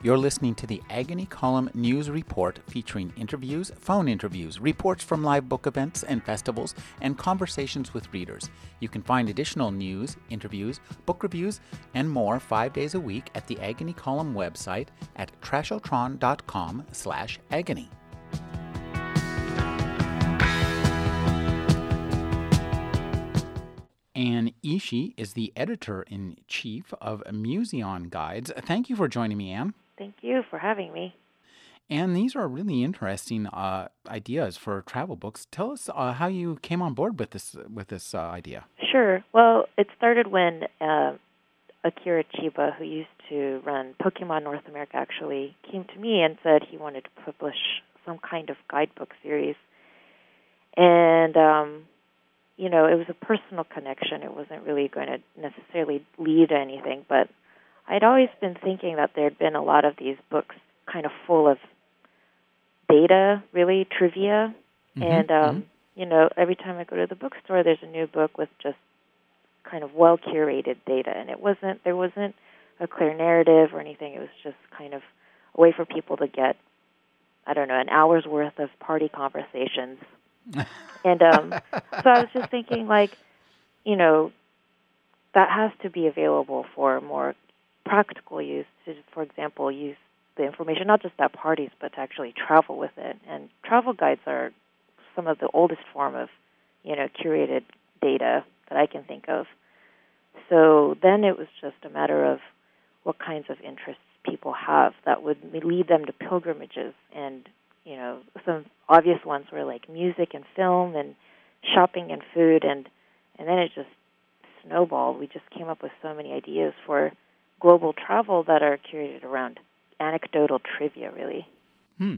You're listening to the Agony Column News Report featuring interviews, phone interviews, reports from live book events and festivals, and conversations with readers. You can find additional news, interviews, book reviews, and more five days a week at the Agony Column website at trashotron.com slash agony. Anne Ishii is the editor in chief of Museyon Guides. Thank you for joining me, Anne. Thank you for having me. And these are really interesting uh, ideas for travel books. Tell us uh, how you came on board with this with this uh, idea. Sure. Well, it started when uh, Akira Chiba, who used to run Pokemon North America, actually came to me and said he wanted to publish some kind of guidebook series. And um, you know, it was a personal connection. It wasn't really going to necessarily lead to anything, but I'd always been thinking that there'd been a lot of these books kind of full of data, really trivia, mm-hmm, and um, mm-hmm. you know, every time I go to the bookstore, there's a new book with just kind of well curated data, and it wasn't there wasn't a clear narrative or anything. It was just kind of a way for people to get, I don't know, an hour's worth of party conversations. and um, so I was just thinking, like, you know, that has to be available for more practical use to, for example, use the information not just at parties, but to actually travel with it. And travel guides are some of the oldest form of, you know, curated data that I can think of. So then it was just a matter of what kinds of interests people have that would lead them to pilgrimages. And, you know, some obvious ones were like music and film and shopping and food. And, and then it just snowballed. We just came up with so many ideas for global travel that are curated around anecdotal trivia, really. Hmm.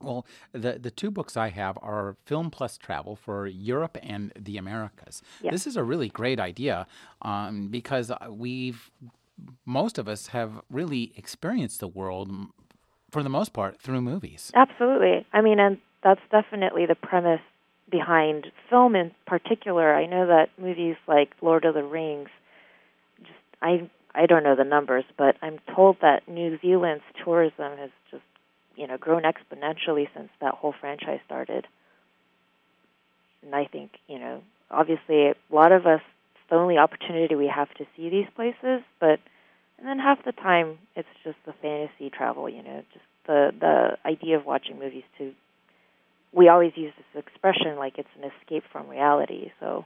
Well, the the two books I have are Film Plus Travel for Europe and the Americas. Yep. This is a really great idea um, because we've most of us have really experienced the world for the most part through movies. Absolutely. I mean, and that's definitely the premise behind film in particular. I know that movies like Lord of the Rings just I I don't know the numbers, but I'm told that New Zealand's tourism has just, you know, grown exponentially since that whole franchise started. And I think, you know, obviously a lot of us it's the only opportunity we have to see these places, but and then half the time it's just the fantasy travel, you know, just the the idea of watching movies to we always use this expression like it's an escape from reality. So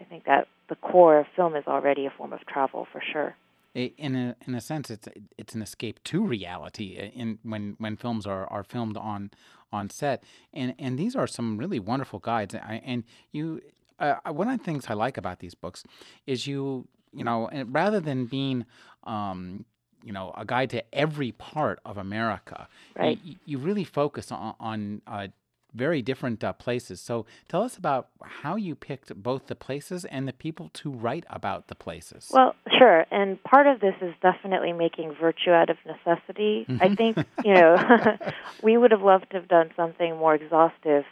I think that the core of film is already a form of travel for sure. In a in a sense, it's it's an escape to reality. Uh, in when when films are, are filmed on on set, and and these are some really wonderful guides. And you, uh, one of the things I like about these books is you you know rather than being um, you know a guide to every part of America, right. you, you really focus on on uh, very different uh, places. So tell us about how you picked both the places and the people to write about the places. Well, sure. And part of this is definitely making virtue out of necessity. Mm-hmm. I think, you know, we would have loved to have done something more exhaustive,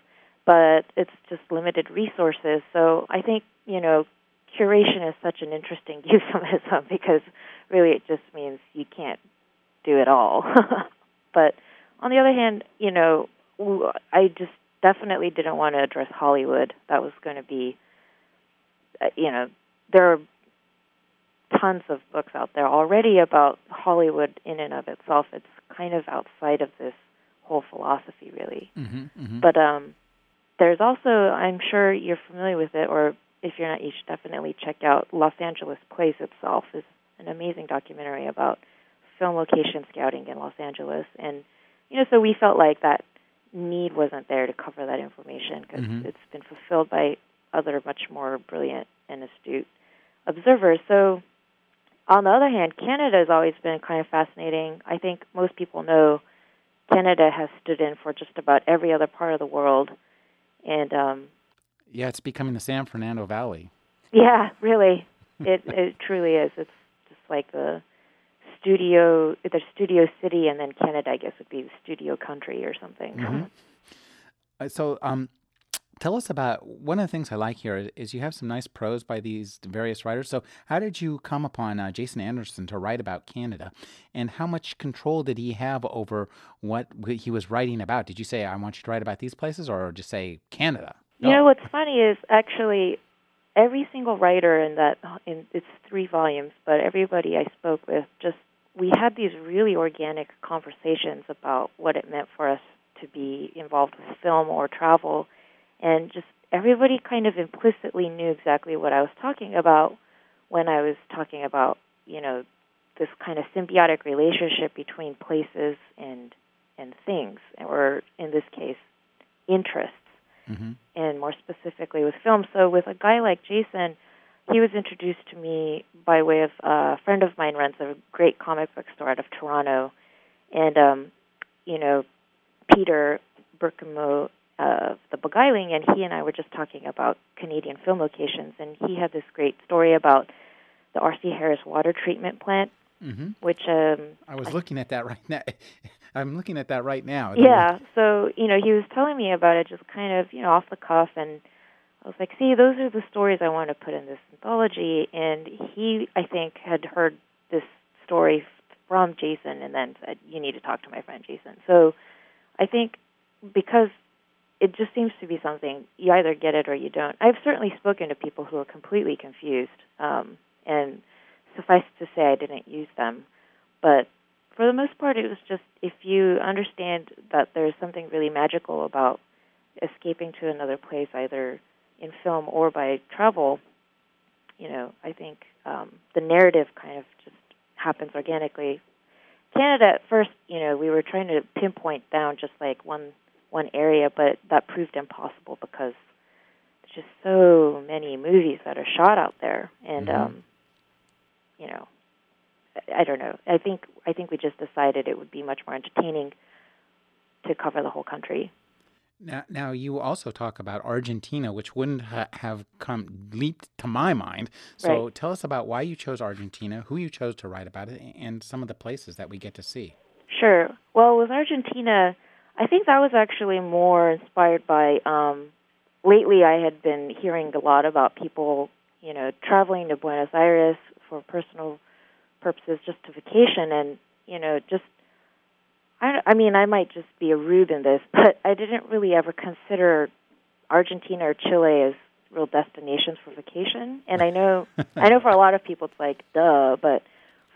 but it's just limited resources. So I think, you know, curation is such an interesting euphemism because really it just means you can't do it all. but on the other hand, you know, I just definitely didn't want to address Hollywood. That was going to be, uh, you know, there are tons of books out there already about Hollywood in and of itself. It's kind of outside of this whole philosophy, really. Mm-hmm, mm-hmm. But um, there's also, I'm sure you're familiar with it, or if you're not, you should definitely check out Los Angeles Plays itself. is an amazing documentary about film location scouting in Los Angeles, and you know, so we felt like that need wasn't there to cover that information because mm-hmm. it's been fulfilled by other much more brilliant and astute observers. So, on the other hand, Canada has always been kind of fascinating. I think most people know Canada has stood in for just about every other part of the world, and um, yeah, it's becoming the San Fernando Valley. Yeah, really, it it truly is. It's just like the studio, the studio city, and then Canada, I guess, would be the studio country or something. Mm-hmm. Uh, so, um, tell us about one of the things I like here is you have some nice prose by these various writers. So, how did you come upon uh, Jason Anderson to write about Canada, and how much control did he have over what he was writing about? Did you say, "I want you to write about these places," or just say Canada? You know what's funny is actually every single writer in that in it's three volumes, but everybody I spoke with just we had these really organic conversations about what it meant for us to be involved with film or travel and just everybody kind of implicitly knew exactly what I was talking about when I was talking about, you know, this kind of symbiotic relationship between places and and things or in this case interests mm-hmm. and more specifically with film. So with a guy like Jason, he was introduced to me by way of uh, a friend of mine runs a great comic book store out of Toronto, and um, you know, Peter Birkemoe of the Beguiling, and he and I were just talking about Canadian film locations, and he had this great story about the R.C. Harris water treatment plant, mm-hmm. which um, I was I, looking at that right now. I'm looking at that right now. Yeah, so you know, he was telling me about it just kind of you know off the cuff, and I was like, see, those are the stories I want to put in this anthology. And he, I think, had heard this story from Jason, and then said, you need to talk to my friend Jason. So I think because it just seems to be something you either get it or you don't. I've certainly spoken to people who are completely confused, um, and suffice to say, I didn't use them. But for the most part, it was just if you understand that there's something really magical about escaping to another place, either in film or by travel. You know, I think um, the narrative kind of just happens organically. Canada, at first, you know, we were trying to pinpoint down just like one one area, but that proved impossible because there's just so many movies that are shot out there, and mm-hmm. um, you know, I don't know. I think I think we just decided it would be much more entertaining to cover the whole country. Now, now you also talk about Argentina, which wouldn't ha- have come leaped to my mind. So right. tell us about why you chose Argentina, who you chose to write about it, and some of the places that we get to see. Sure. Well, with Argentina, I think that was actually more inspired by. Um, lately, I had been hearing a lot about people, you know, traveling to Buenos Aires for personal purposes, just to vacation, and you know, just. I, I mean, I might just be a rube in this, but I didn't really ever consider Argentina or Chile as real destinations for vacation. And I know, I know for a lot of people it's like duh, but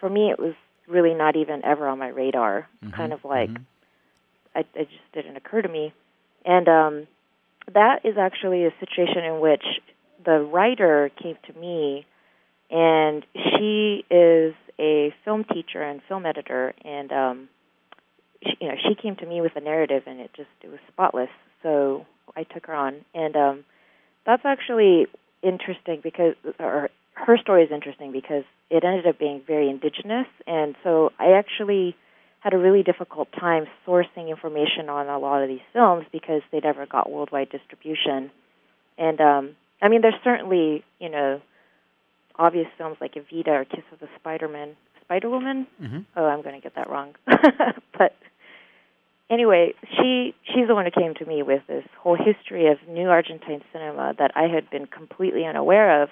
for me it was really not even ever on my radar. Mm-hmm. Kind of like mm-hmm. I, it just didn't occur to me. And um, that is actually a situation in which the writer came to me, and she is a film teacher and film editor, and um, she, you know she came to me with a narrative, and it just it was spotless. So I took her on, and um, that's actually interesting because, or her story is interesting because it ended up being very indigenous, and so I actually had a really difficult time sourcing information on a lot of these films because they never got worldwide distribution. And um, I mean, there's certainly you know obvious films like Evita or Kiss of the Spider-Man, Spider-Woman. Mm-hmm. Oh, I'm going to get that wrong. but anyway, she she's the one who came to me with this whole history of new Argentine cinema that I had been completely unaware of,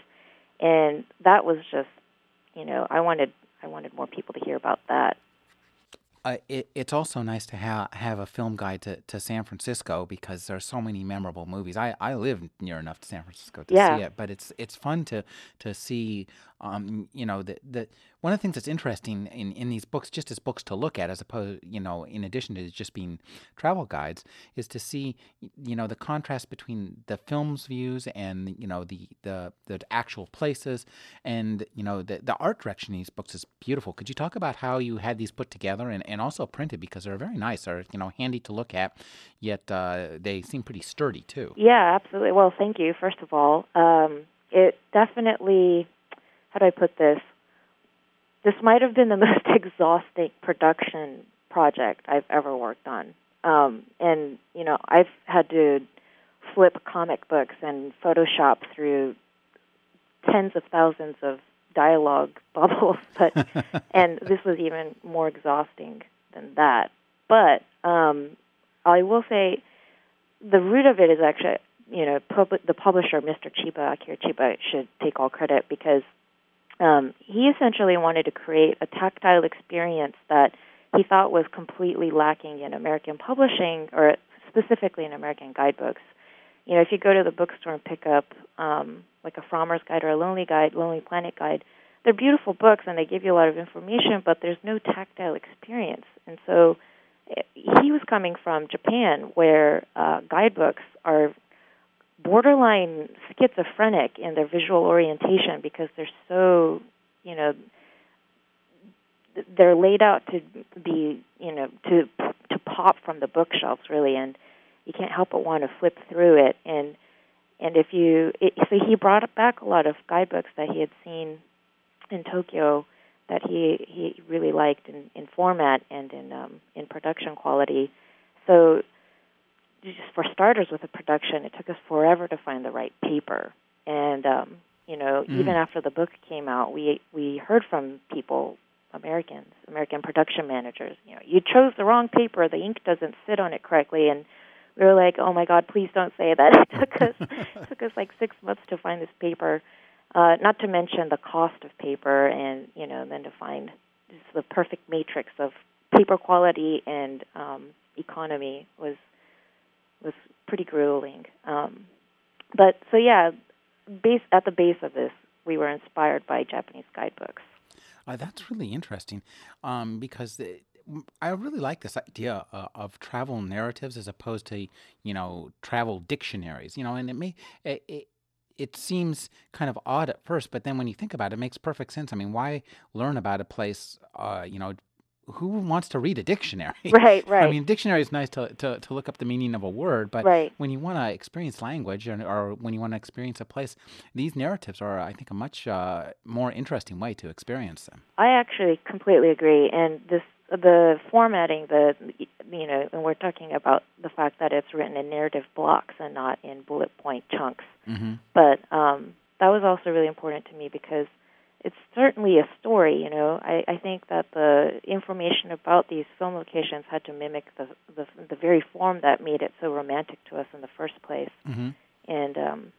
and that was just you know I wanted I wanted more people to hear about that uh, it, it's also nice to have have a film guide to, to San Francisco because there are so many memorable movies. I, I live near enough to San Francisco to yeah. see it, but it's it's fun to to see um, you know, the, the one of the things that's interesting in, in these books, just as books to look at, as opposed, you know, in addition to just being travel guides, is to see, you know, the contrast between the film's views and you know the the, the actual places, and you know the the art direction in these books is beautiful. Could you talk about how you had these put together and, and also printed because they're very nice, they're you know handy to look at, yet uh, they seem pretty sturdy too. Yeah, absolutely. Well, thank you. First of all, um, it definitely how do I put this? This might have been the most exhausting production project I've ever worked on. Um, and, you know, I've had to flip comic books and Photoshop through tens of thousands of dialogue bubbles, but and this was even more exhausting than that. But um, I will say the root of it is actually you know, pub- the publisher, Mr. Chiba, Akira Chiba, should take all credit because um, he essentially wanted to create a tactile experience that he thought was completely lacking in American publishing, or specifically in American guidebooks. You know, if you go to the bookstore and pick up um, like a Frommer's Guide or a Lonely Guide, Lonely Planet Guide, they're beautiful books and they give you a lot of information, but there's no tactile experience. And so eh, he was coming from Japan, where uh, guidebooks are borderline schizophrenic in their visual orientation because they're so, you know, they're laid out to be, you know, to to pop from the bookshelves really, and you can't help but want to flip through it. And and if you, it, so he brought back a lot of guidebooks that he had seen in Tokyo that he he really liked in, in format and in um, in production quality. So just for starters with the production, it took us forever to find the right paper. And um, you know, mm. even after the book came out, we we heard from people, Americans, American production managers. You know, you chose the wrong paper. The ink doesn't sit on it correctly, and we were like, "Oh my God, please don't say that." It took us it took us like six months to find this paper. Uh, not to mention the cost of paper, and you know, then to find the perfect matrix of paper quality and um, economy was was pretty grueling. Um, but so yeah, base at the base of this, we were inspired by Japanese guidebooks. Uh, that's really interesting um, because I really like this idea uh, of travel narratives as opposed to you know travel dictionaries. You know, and it may it, it, it seems kind of odd at first, but then when you think about it, it makes perfect sense. I mean, why learn about a place, uh, you know, who wants to read a dictionary? Right, right. I mean, dictionary is nice to, to, to look up the meaning of a word, but right. when you want to experience language or, or, when you want to experience a place, these narratives are, I think, a much uh, more interesting way to experience them. I actually completely agree, and this the formatting, the you know, and we're talking about the fact that it's written in narrative blocks and not in bullet point chunks. Mm-hmm. But um, that was also really important to me because it's certainly a story. You know, I, I think that the information about these film locations had to mimic the, the the very form that made it so romantic to us in the first place. Mm-hmm. And um,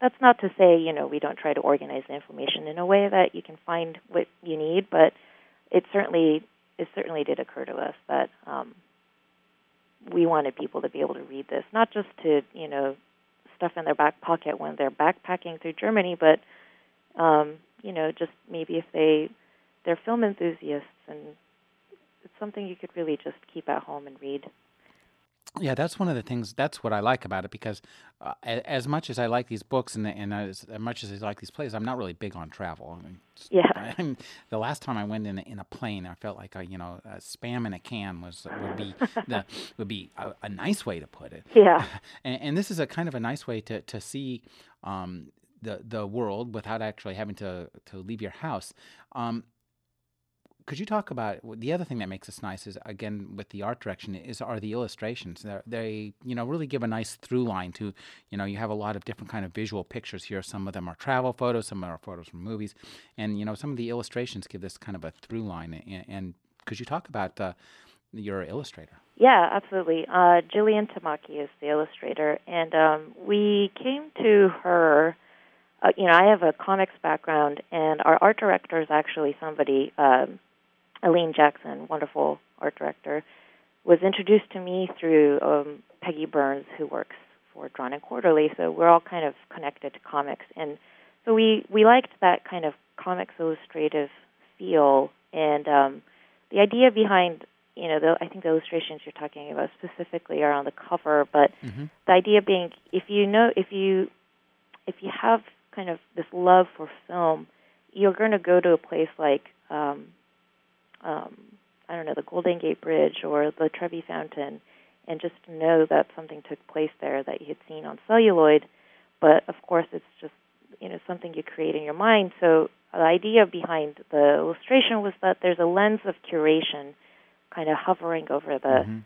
that's not to say you know we don't try to organize the information in a way that you can find what you need, but it certainly it certainly did occur to us that um, we wanted people to be able to read this, not just to you know stuff in their back pocket when they're backpacking through Germany, but um, you know, just maybe if they they're film enthusiasts and it's something you could really just keep at home and read. Yeah, that's one of the things. That's what I like about it because, uh, as much as I like these books and, the, and as, much as I like these plays, I'm not really big on travel. I mean, yeah. I'm, the last time I went in a, in a plane, I felt like a, you know, a spam in a can was would be the would be a, a, nice way to put it. Yeah. and, and, this is a kind of a nice way to to see um, the the world without actually having to to leave your house. Um, could you talk about the other thing that makes this nice is again with the art direction is are the illustrations. They're, they you know really give a nice through line to you know you have a lot of different kind of visual pictures here. Some of them are travel photos some are photos from movies. And you know some of the illustrations give this kind of a through line. And, and could you talk about uh, your illustrator? Yeah absolutely. Uh, Jillian Tamaki is the illustrator. And um, we came to her uh, you know, I have a comics background, and our art director is actually somebody, um, Aline Jackson, wonderful art director, was introduced to me through um, Peggy Burns, who works for Drawn and Quarterly. So we're all kind of connected to comics, and so we we liked that kind of comics illustrative feel, and um, the idea behind you know, the, I think the illustrations you're talking about specifically are on the cover, but mm-hmm. the idea being if you know if you if you have kind of this love for film, you're going to go to a place like um, um, I don't know the Golden Gate Bridge or the Trevi Fountain, and just know that something took place there that you had seen on celluloid. But of course, it's just you know something you create in your mind. So the idea behind the illustration was that there's a lens of curation, kind of hovering over the mm-hmm.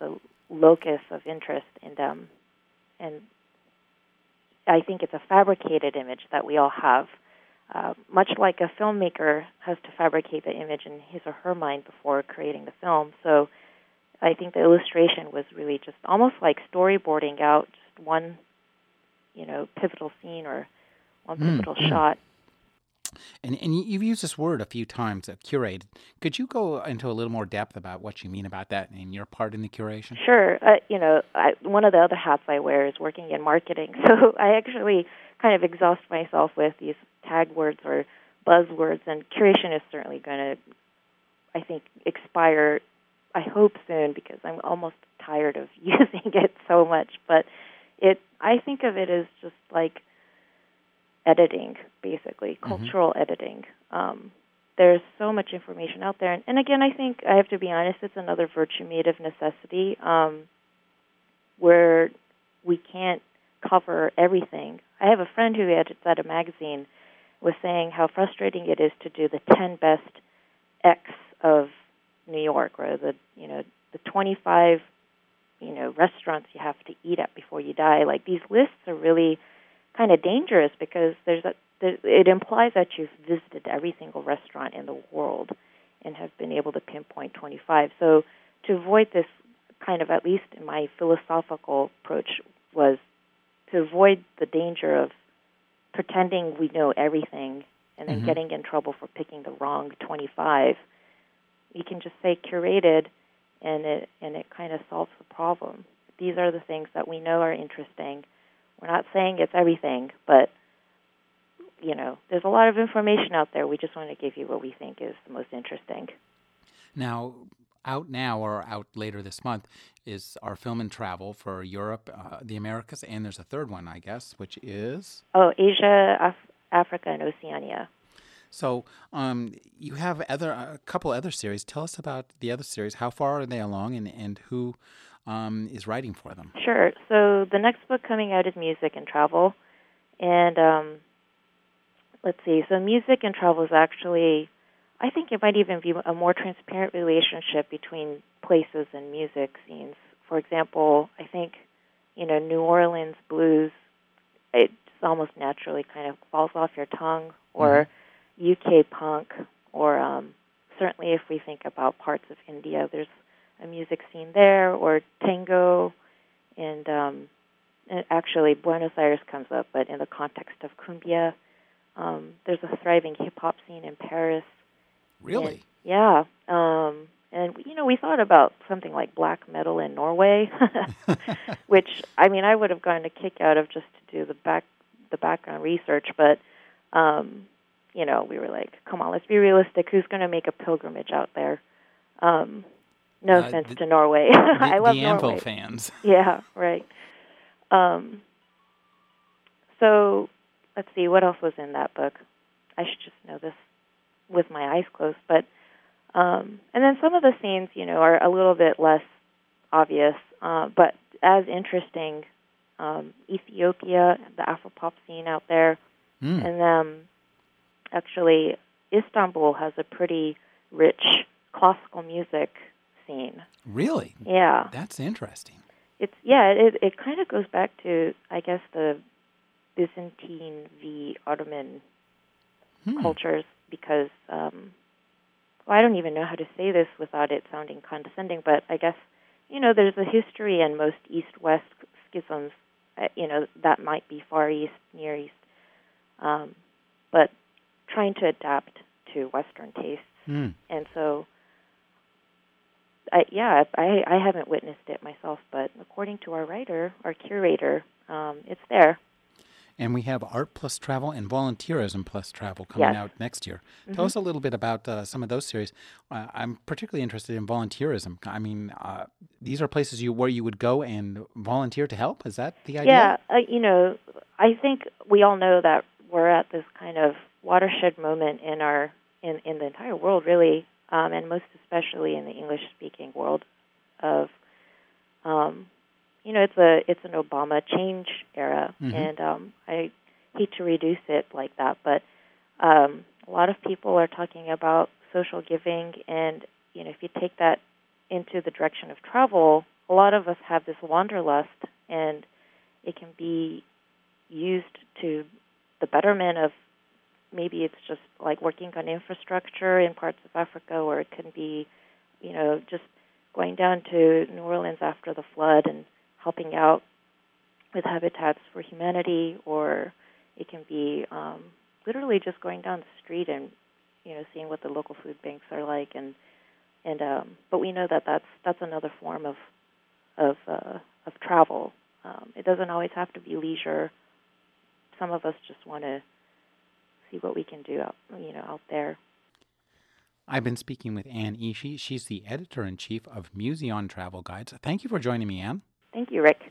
the locus of interest, and um, and I think it's a fabricated image that we all have. Uh, much like a filmmaker has to fabricate the image in his or her mind before creating the film. So I think the illustration was really just almost like storyboarding out just one you know pivotal scene or one Mm, pivotal mm. shot. And and you- you've used this word a few times, uh, curated. Could you go into a little more depth about what you mean about that and your part in the curation? Sure. Uh, you know, I, one of the other hats I wear is working in marketing. So I actually kind of exhaust myself with these tag words or buzzwords, and curation is certainly going to, I think, expire. I hope soon because I'm almost tired of using it so much. But it, I think of it as just like editing, basically Mhm. cultural editing. Um, there's so much information out there, and, and again, I think I have to be honest. It's another virtue made of necessity, um, where we can't cover everything. I have a friend who edits at a magazine was saying how frustrating it is to do the 10 best X of New York, or the you know the 25 you know restaurants you have to eat at before you die. Like these lists are really kind of dangerous because there's a there, it implies that you've visited every single restaurant in the world and have been able to pinpoint 25. So to avoid this kind of at least in my philosophical approach was to avoid the danger of pretending we know everything and then Mhm. getting in trouble for picking the wrong 25 you can just say curated and it and it kind of solves the problem these are the things that we know are interesting we're not saying it's everything but you know there's a lot of information out there we just want to give you what we think is the most interesting Now, out now or out later this month is our film and travel for Europe, uh, the Americas, and there's a third one, I guess, which is. oh asia Af- africa and oceania So um, you have other a couple other series. Tell us about the other series. How far are they along, and and who um, is writing for them? Sure. So the next book coming out is Music and Travel, and um, let's see. So music and travel is actually, I think it might even be a more transparent relationship between places and music scenes. For example, I think you know New Orleans blues. It just almost naturally kind of falls off your tongue, or UK punk, or um, certainly if we think about parts of India, there's a music scene there, or tango, and um, and actually Buenos Aires comes up, but in the context of cumbia, um, there's a thriving hip hop scene in Paris. Really? Yeah, um, and you know we thought about something like black metal in Norway, which I mean I would have gotten a kick out of just to do the back the background research, but um, you know we were like, come on, let's be realistic. Who's going to make a pilgrimage out there? Um, no Uh, offense the- to Norway, the I love the Norway. Fans. Yeah, right. Um, so let's see what else was in that book. I should just know this with my eyes closed, but um, and then some of the scenes, you know, are a little bit less obvious, uh, but as interesting. Um, Ethiopia, the Afropop scene out there, Mm. and um, actually Istanbul has a pretty rich classical music scene. Really? Yeah, That's interesting. it's yeah it it kind of goes back to i guess the byzantine v ottoman Hmm. cultures because um well, i don't even know how to say this without it sounding condescending but i guess you know there's a history in most east west schisms uh, you know that might be far east near east um but trying to adapt to western tastes Hmm. and so I, yeah, I I haven't witnessed it myself, but according to our writer, our curator, um, it's there. And we have Art Plus Travel and Volunteerism Plus Travel coming Yes. out next year. Mm-hmm. Tell us a little bit about uh, some of those series. Uh, I'm particularly interested in volunteerism. I mean, uh, these are places you where you would go and volunteer to help. Is that the idea? Yeah, uh, you know, I think we all know that we're at this kind of watershed moment in our in in the entire world, really, um, and most especially in the English-speaking world. Of, um, you know, it's a it's an Obama change era, Mhm. and um, I hate to reduce it like that, but um, a lot of people are talking about social giving, and you know, if you take that into the direction of travel, a lot of us have this wanderlust, and it can be used to the betterment of maybe it's just like working on infrastructure in parts of Africa, or it can be, you know, just going down to New Orleans after the flood and helping out with Habitats for Humanity, or it can be um, literally just going down the street and you know seeing what the local food banks are like, and and um, but we know that that's that's another form of of uh, of travel. Um, it doesn't always have to be leisure. Some of us just want to see what we can do out you know out there. I've been speaking with Anne Ishii. She's the editor in chief of Museyon Travel Guides. Thank you for joining me, Anne. Thank you, Rick.